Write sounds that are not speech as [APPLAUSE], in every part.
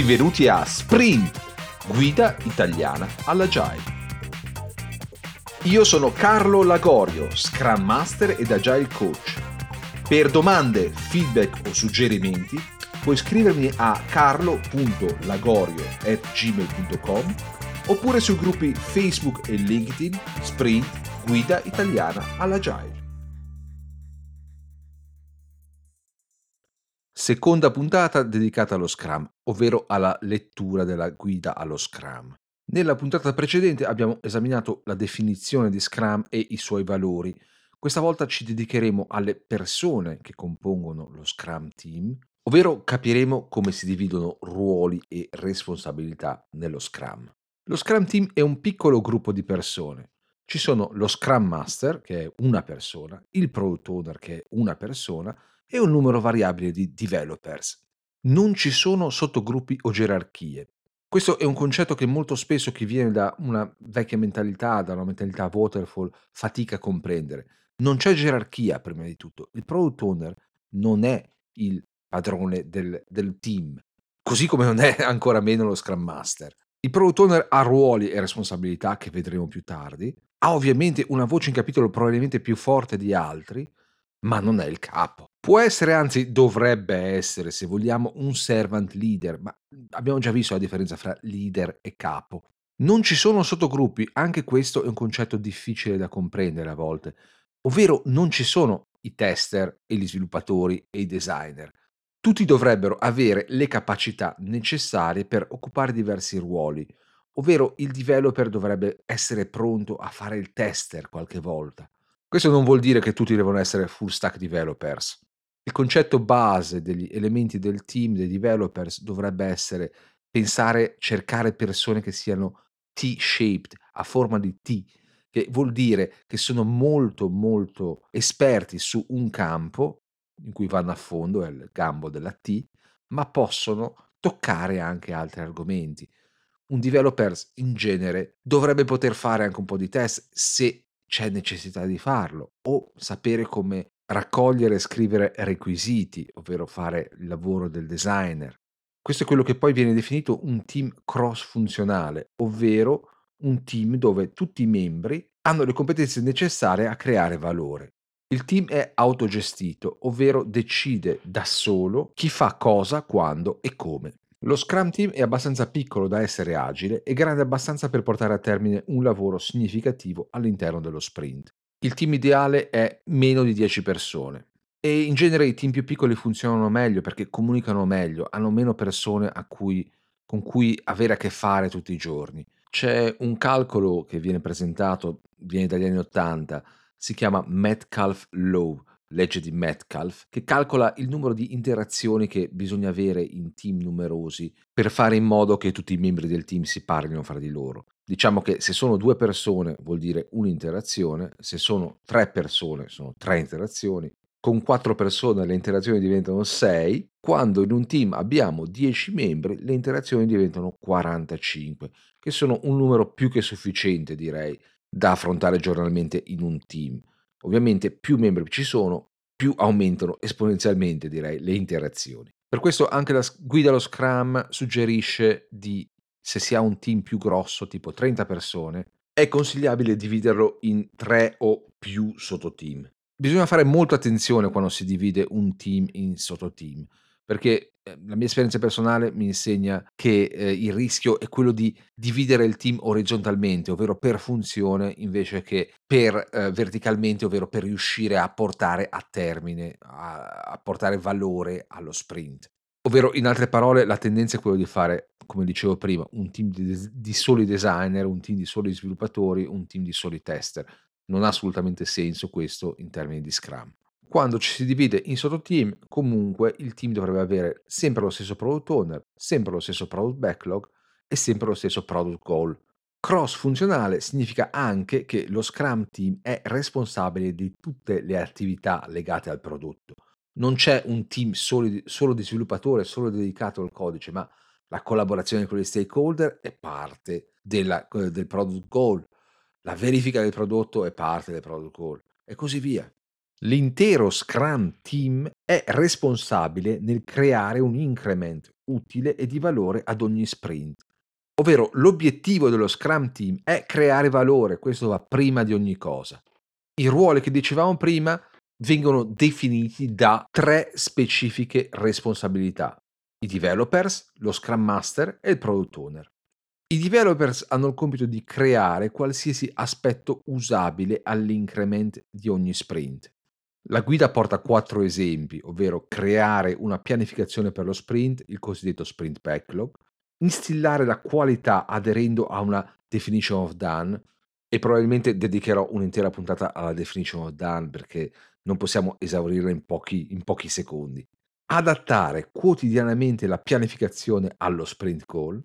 Benvenuti a Sprint, guida italiana all'Agile. Io sono Carlo Lagorio, Scrum Master ed Agile Coach. Per domande, feedback o suggerimenti puoi scrivermi a carlo.lagorio.gmail.com oppure sui gruppi Facebook e LinkedIn Sprint Guida Italiana all'Agile. Seconda puntata dedicata allo Scrum, ovvero alla lettura della guida allo Scrum. Nella puntata precedente abbiamo esaminato la definizione di Scrum e i suoi valori. Questa volta ci dedicheremo alle persone che compongono lo Scrum Team, ovvero capiremo come si dividono ruoli e responsabilità nello Scrum. Lo Scrum Team è un piccolo gruppo di persone. Ci sono lo Scrum Master, che è una persona, il Product Owner, che è una persona, e un numero variabile di developers. Non ci sono sottogruppi o gerarchie. Questo è un concetto che molto spesso chi viene da una vecchia mentalità, da una mentalità waterfall, fatica a comprendere. Non c'è gerarchia prima di tutto. Il product owner non è il padrone del, del team, così come non è [LAUGHS] ancora meno lo Scrum Master. Il product owner ha ruoli e responsabilità che vedremo più tardi, ha ovviamente una voce in capitolo probabilmente più forte di altri, ma non è il capo. Può essere, anzi dovrebbe essere, se vogliamo, un servant leader, ma abbiamo già visto la differenza fra leader e capo. Non ci sono sottogruppi, anche questo è un concetto difficile da comprendere a volte, ovvero non ci sono i tester e gli sviluppatori e i designer. Tutti dovrebbero avere le capacità necessarie per occupare diversi ruoli, ovvero il developer dovrebbe essere pronto a fare il tester qualche volta. Questo non vuol dire che tutti devono essere full stack developers. Il concetto base degli elementi del team dei developers dovrebbe essere pensare, cercare persone che siano T-shaped, a forma di T, che vuol dire che sono molto molto esperti su un campo in cui vanno a fondo, è il gambo della T, ma possono toccare anche altri argomenti. Un developer in genere dovrebbe poter fare anche un po' di test se c'è necessità di farlo o sapere come raccogliere e scrivere requisiti, ovvero fare il lavoro del designer. Questo è quello che poi viene definito un team cross-funzionale, ovvero un team dove tutti i membri hanno le competenze necessarie a creare valore. Il team è autogestito, ovvero decide da solo chi fa cosa, quando e come. Lo Scrum Team è abbastanza piccolo da essere agile e grande abbastanza per portare a termine un lavoro significativo all'interno dello sprint. Il team ideale è meno di 10 persone e in genere i team più piccoli funzionano meglio perché comunicano meglio, hanno meno persone cui, con cui avere a che fare tutti i giorni. C'è un calcolo che viene presentato, viene dagli anni 80, si chiama Metcalf Law, legge di Metcalf, che calcola il numero di interazioni che bisogna avere in team numerosi per fare in modo che tutti i membri del team si parlino fra di loro. Diciamo che se sono due persone vuol dire un'interazione, se sono tre persone sono tre interazioni, con quattro persone le interazioni diventano sei, quando in un team abbiamo 10 membri le interazioni diventano 45, che sono un numero più che sufficiente direi da affrontare giornalmente in un team. Ovviamente più membri ci sono, più aumentano esponenzialmente, direi, le interazioni. Per questo anche la guida allo Scrum suggerisce di, se si ha un team più grosso, tipo 30 persone, è consigliabile dividerlo in tre o più sottoteam. Bisogna fare molta attenzione quando si divide un team in sottoteam, perché Ehm, la mia esperienza personale mi insegna che eh, il rischio è quello di dividere il team orizzontalmente, ovvero per funzione, invece che per eh, verticalmente, ovvero per riuscire a portare a termine, a, a portare valore allo sprint. Ovvero, in altre parole, la tendenza è quella di fare, come dicevo prima, un team di, di soli designer, un team di soli sviluppatori, un team di soli tester. Non ha assolutamente senso questo in termini di Scrum. Quando ci si divide in sottoteam, comunque il team dovrebbe avere sempre lo stesso product owner, sempre lo stesso product backlog e sempre lo stesso product goal. Cross funzionale significa anche che lo Scrum Team è responsabile di tutte le attività legate al prodotto. Non c'è un team solo di, solo di sviluppatori, solo dedicato al codice, ma la collaborazione con gli stakeholder è parte della, eh, del product goal, la verifica del prodotto è parte del product goal e così via. L'intero Scrum Team è responsabile nel creare un increment, utile e di valore ad ogni sprint. Ovvero l'obiettivo dello Scrum Team è creare valore, questo va prima di ogni cosa. I ruoli che dicevamo prima vengono definiti da tre specifiche responsabilità. I developers, lo Scrum Master e il Product Owner. I developers hanno il compito di creare qualsiasi aspetto usabile all'increment di ogni sprint. La guida porta quattro esempi, ovvero creare una pianificazione per lo sprint, il cosiddetto sprint backlog, instillare la qualità aderendo a una definition of done e probabilmente dedicherò un'intera puntata alla definition of done perché non possiamo esaurirla in pochi, in pochi secondi. Adattare quotidianamente la pianificazione allo sprint goal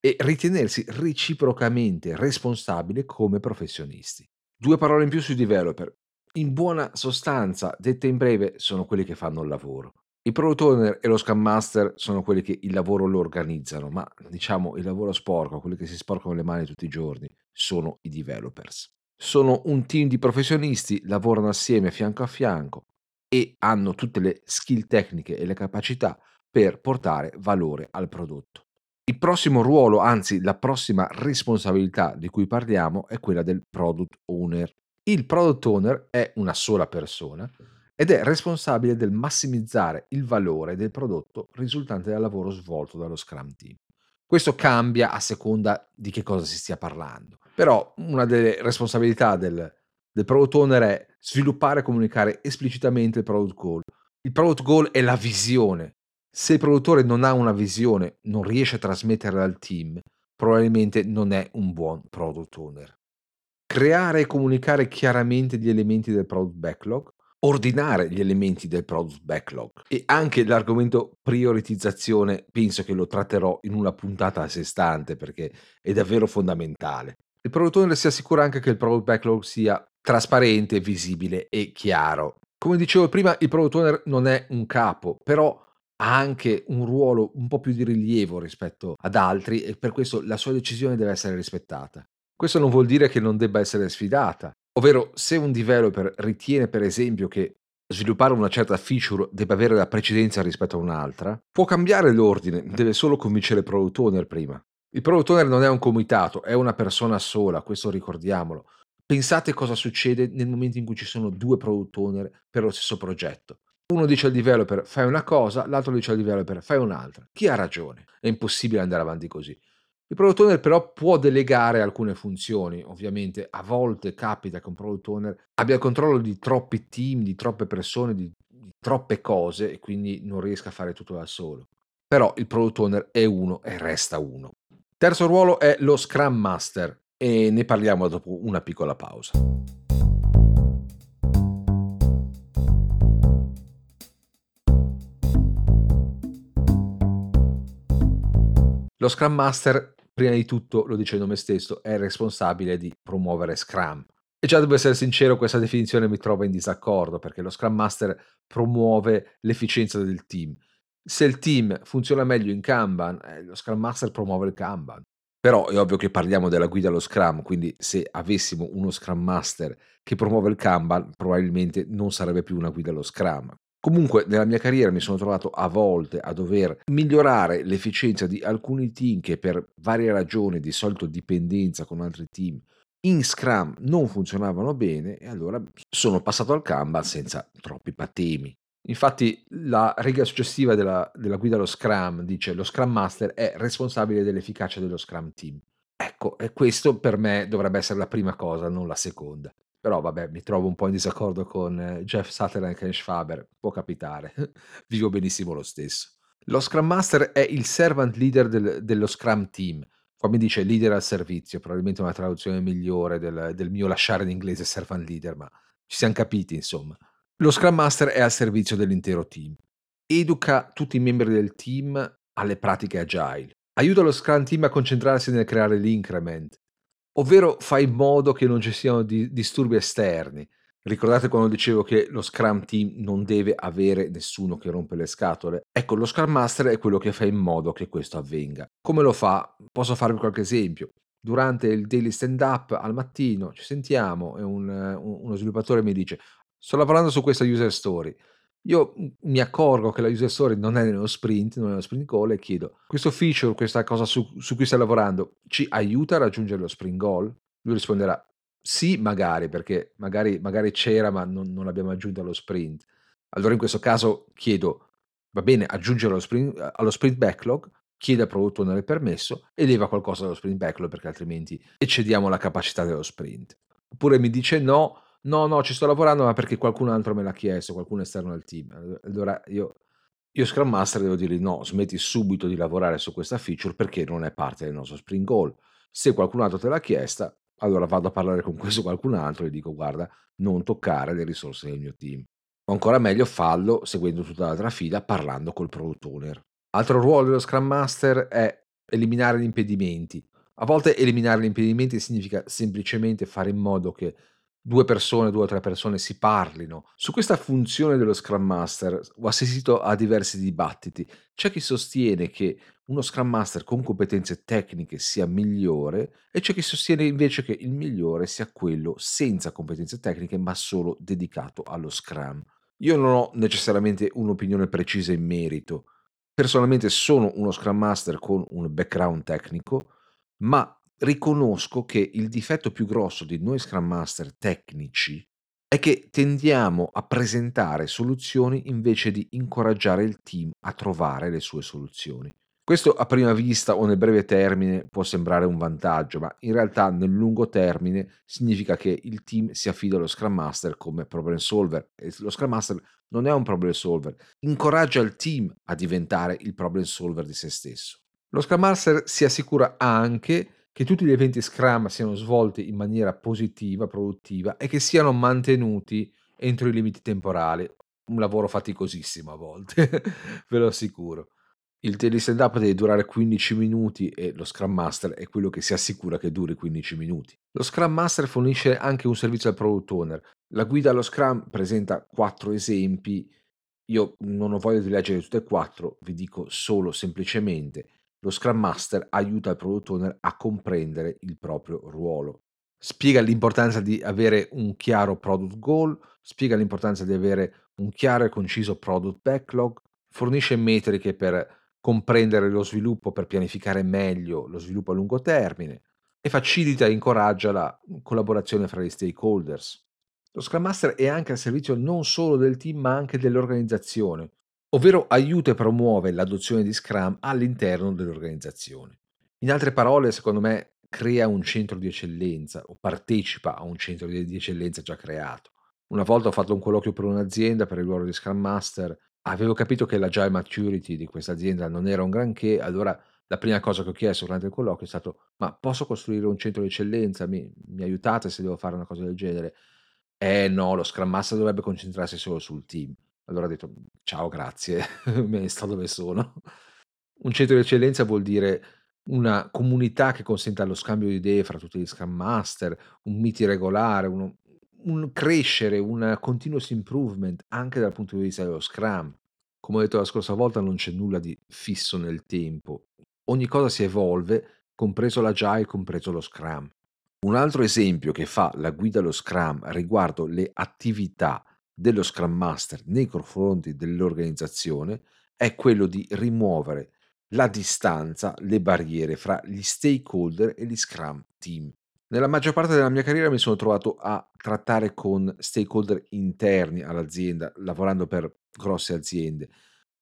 e ritenersi reciprocamente responsabile come professionisti. Due parole in più sui developer. In buona sostanza, dette in breve, sono quelli che fanno il lavoro. Il product owner e lo scrum master sono quelli che il lavoro lo organizzano, ma diciamo il lavoro sporco, quelli che si sporcano le mani tutti i giorni, sono i developers. Sono un team di professionisti, lavorano assieme fianco a fianco e hanno tutte le skill tecniche e le capacità per portare valore al prodotto. Il prossimo ruolo, anzi la prossima responsabilità di cui parliamo è quella del product owner. Il product owner è una sola persona ed è responsabile del massimizzare il valore del prodotto risultante dal lavoro svolto dallo Scrum Team. Questo cambia a seconda di che cosa si stia parlando. Però una delle responsabilità del, del product owner è sviluppare e comunicare esplicitamente il product goal. Il product goal è la visione. Se il produttore non ha una visione, non riesce a trasmetterla al team, probabilmente non è un buon product owner. Creare e comunicare chiaramente gli elementi del product backlog ordinare gli elementi del product backlog e anche l'argomento prioritizzazione penso che lo tratterò in una puntata a sé stante perché è davvero fondamentale. Il product owner si assicura anche che il product backlog sia trasparente, visibile e chiaro. Come dicevo prima, il product owner non è un capo, però ha anche un ruolo un po' più di rilievo rispetto ad altri e per questo la sua decisione deve essere rispettata. Questo non vuol dire che non debba essere sfidata, Ovvero, se un developer ritiene per esempio che sviluppare una certa feature debba avere la precedenza rispetto a un'altra, può cambiare l'ordine, deve solo convincere il product owner prima. Il product owner non è un comitato, è una persona sola, questo ricordiamolo. Pensate cosa succede nel momento in cui ci sono due product owner per lo stesso progetto. Uno dice al developer fai una cosa, l'altro dice al developer fai un'altra. Chi ha ragione? È impossibile andare avanti così. Il product owner però può delegare alcune funzioni, ovviamente a volte capita che un product owner abbia il controllo di troppi team, di troppe persone, di, di troppe cose e quindi non riesca a fare tutto da solo. Però il product owner è uno e resta uno. Terzo ruolo è lo Scrum Master e ne parliamo dopo una piccola pausa. Lo Scrum Master prima di tutto, lo dice il nome stesso, è responsabile di promuovere Scrum. E già devo essere sincero, questa definizione mi trova in disaccordo perché lo Scrum Master promuove l'efficienza del team. Se il team funziona meglio in Kanban, eh, lo Scrum Master promuove il Kanban. Però è ovvio che parliamo della guida allo Scrum, quindi se avessimo uno Scrum Master che promuove il Kanban, probabilmente non sarebbe più una guida allo Scrum. Comunque nella mia carriera mi sono trovato a volte a dover migliorare l'efficienza di alcuni team che per varie ragioni, di solito dipendenza con altri team, in Scrum non funzionavano bene e allora sono passato al Kanban senza troppi patemi. Infatti la riga successiva della, della guida allo Scrum dice lo Scrum Master è responsabile dell'efficacia dello Scrum Team. Ecco, e questo per me dovrebbe essere la prima cosa, non la seconda. Però vabbè, mi trovo un po' in disaccordo con eh, Jeff Sutherland e Schwaber, può capitare, [LAUGHS] vivo benissimo lo stesso. Lo Scrum Master è il servant leader del, dello Scrum Team, qua mi dice leader al servizio, probabilmente una traduzione migliore del, del mio lasciare in inglese servant leader, ma ci siamo capiti insomma. Lo Scrum Master è al servizio dell'intero team, educa tutti i membri del team alle pratiche agile, aiuta lo Scrum Team a concentrarsi nel creare l'increment, ovvero fa in modo che non ci siano di disturbi esterni. Ricordate quando dicevo che lo Scrum Team non deve avere nessuno che rompe le scatole? Ecco, lo Scrum Master è quello che fa in modo che questo avvenga. Come lo fa? Posso farvi qualche esempio. Durante il daily stand up al mattino ci sentiamo e un, uno sviluppatore mi dice sto lavorando su questa user story. Io m mi accorgo che la user story non è nello sprint, non è nello sprint goal e chiedo: "Questo feature, questa cosa su su cui stai lavorando, ci aiuta a raggiungere lo sprint goal?" Lui risponderà: "Sì, magari, perché magari magari c'era ma non non l'abbiamo aggiunta allo sprint." Allora in questo caso chiedo: "Va bene, aggiungilo allo sprint allo sprint backlog, chiedi al product owner il permesso e leva qualcosa dallo sprint backlog perché altrimenti eccediamo la capacità dello sprint." Oppure mi dice: "No, no, no, ci sto lavorando, ma perché qualcun altro me l'ha chiesto, qualcuno esterno al team." Allo allora io io Scrum Master devo dirgli: "No, smetti subito di lavorare su questa feature perché non è parte del nostro sprint goal. Se qualcun altro te l'ha chiesta, allora vado a parlare con questo qualcun altro e dico: "Guarda, non toccare le risorse del mio team." O ancora meglio fallo seguendo tutta l'altra fila, parlando col product owner. Altro ruolo dello Scrum Master è eliminare gli impedimenti. A volte eliminare gli impedimenti significa semplicemente fare in modo che 2 persone, 2 o 3 persone si parlino. Su questa funzione dello Scrum Master ho assistito a diversi dibattiti. C'è chi sostiene che uno Scrum Master con competenze tecniche sia migliore e c'è chi sostiene invece che il migliore sia quello senza competenze tecniche, ma solo dedicato allo Scrum. Io non ho necessariamente un'opinione precisa in merito. Personalmente sono uno Scrum Master con un background tecnico, ma riconosco che il difetto più grosso di noi Scrum Master tecnici è che tendiamo a presentare soluzioni invece di incoraggiare il team a trovare le sue soluzioni. Questo a prima vista o nel breve termine può sembrare un vantaggio, ma in realtà nel lungo termine significa che il team si affida allo Scrum Master come problem solver e lo Scrum Master non è un problem solver, incoraggia il team a diventare il problem solver di se stesso. Lo Scrum Master si assicura anche che tutti gli eventi Scrum siano svolti in maniera positiva, produttiva e che siano mantenuti entro i limiti temporali. Un lavoro faticosissimo a volte, [LAUGHS] ve lo assicuro. Il daily stand up deve durare 15 minuti e lo Scrum Master è quello che si assicura che duri 15 minuti. Lo Scrum Master fornisce anche un servizio al product owner. La guida allo Scrum presenta 4 esempi. Io non ho voglia di leggere tutte e 4, vi dico solo semplicemente lo Scrum Master aiuta il product owner a comprendere il proprio ruolo. Spiega l'importanza di avere un chiaro product goal, spiega l'importanza di avere un chiaro e conciso product backlog, fornisce metriche per comprendere lo sviluppo per pianificare meglio lo sviluppo a lungo termine e facilita e incoraggia la collaborazione fra gli stakeholders. Lo Scrum Master è anche al servizio non solo del team ma anche dell'organizzazione, ovvero aiuta e promuove l'adozione di Scrum all'interno dell'organizzazione. In altre parole, secondo me, crea un centro di eccellenza o partecipa a un centro di eccellenza già creato. Una volta ho fatto un colloquio per un'azienda per il ruolo di Scrum Master Avevo capito che l'agile maturity di questa azienda non era un granché, allora la prima cosa che ho chiesto durante il colloquio è stato: "Ma posso costruire un centro di eccellenza? Mi mi aiutate se devo fare una cosa del genere?" "Eh no, lo Scrum Master dovrebbe concentrarsi solo sul team." Allora ho detto: "Ciao, grazie, [LAUGHS] me ne sto dove sono." Un centro di eccellenza vuol dire una comunità che consenta lo scambio di idee fra tutti gli Scrum Master, un meeting regolare, uno un crescere, un continuous improvement anche dal punto di vista dello Scrum. Come ho detto la scorsa volta, non c'è nulla di fisso nel tempo. Ogni cosa si evolve, compreso l'Agile, compreso lo Scrum. Un altro esempio che fa la guida allo Scrum riguardo le attività dello Scrum Master nei confronti dell'organizzazione è quello di rimuovere la distanza, le barriere fra gli stakeholder e gli Scrum team. Nella maggior parte della mia carriera mi sono trovato a trattare con stakeholder interni all'azienda, lavorando per grosse aziende.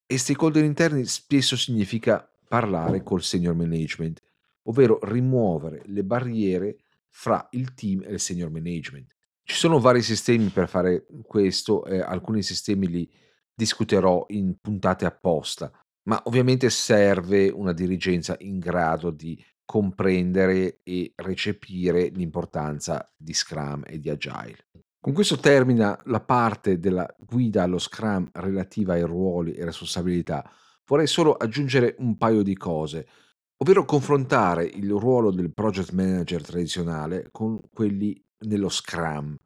E stakeholder interni spesso significa parlare col senior management, ovvero rimuovere le barriere fra il team e il senior management. Ci sono vari sistemi per fare questo, e alcuni sistemi li discuterò in puntate apposta, ma ovviamente serve una dirigenza in grado di comprendere e recepire l'importanza di Scrum e di Agile. Con questo termina la parte della guida allo Scrum relativa ai ruoli e responsabilità. Vorrei solo aggiungere un paio di cose, ovvero confrontare il ruolo del project manager tradizionale con quelli nello Scrum.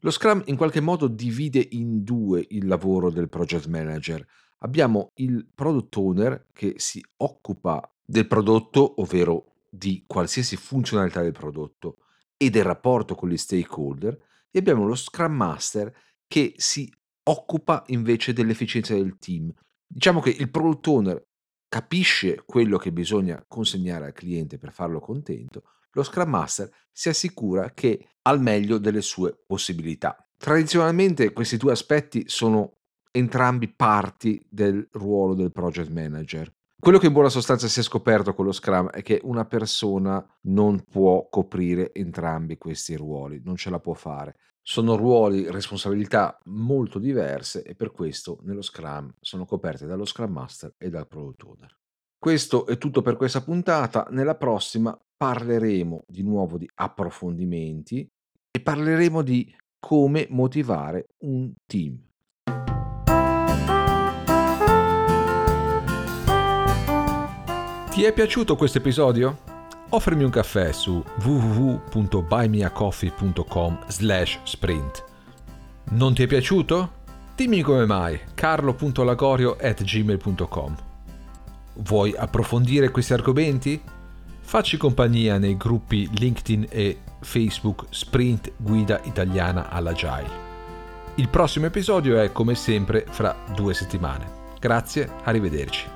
Lo Scrum in qualche modo divide in due il lavoro del project manager. Abbiamo il product owner che si occupa del prodotto, ovvero di qualsiasi funzionalità del prodotto e del rapporto con gli stakeholder, e abbiamo lo Scrum Master che si occupa invece dell'efficienza del team. Diciamo che il product owner capisce quello che bisogna consegnare al cliente per farlo contento, lo Scrum Master si assicura che ha il meglio delle sue possibilità. Tradizionalmente questi due aspetti sono entrambi parti del ruolo del project manager. Quello che in buona sostanza si è scoperto con lo Scrum è che una persona non può coprire entrambi questi ruoli, non ce la può fare. Sono ruoli, responsabilità molto diverse e per questo nello Scrum sono coperte dallo Scrum Master e dal Product Owner. Questo è tutto per questa puntata. Nella prossima parleremo di nuovo di approfondimenti e parleremo di come motivare un team. Ti è piaciuto questo episodio? Offrimi un caffè su www.buymeacoffee.com slash sprint. Non ti è piaciuto? Dimmi come mai, carlo.lagorio at gmail.com. Vuoi approfondire questi argomenti? Facci compagnia nei gruppi LinkedIn e Facebook Sprint Guida Italiana all'Agile. Il prossimo episodio è come sempre fra due settimane. Grazie, arrivederci.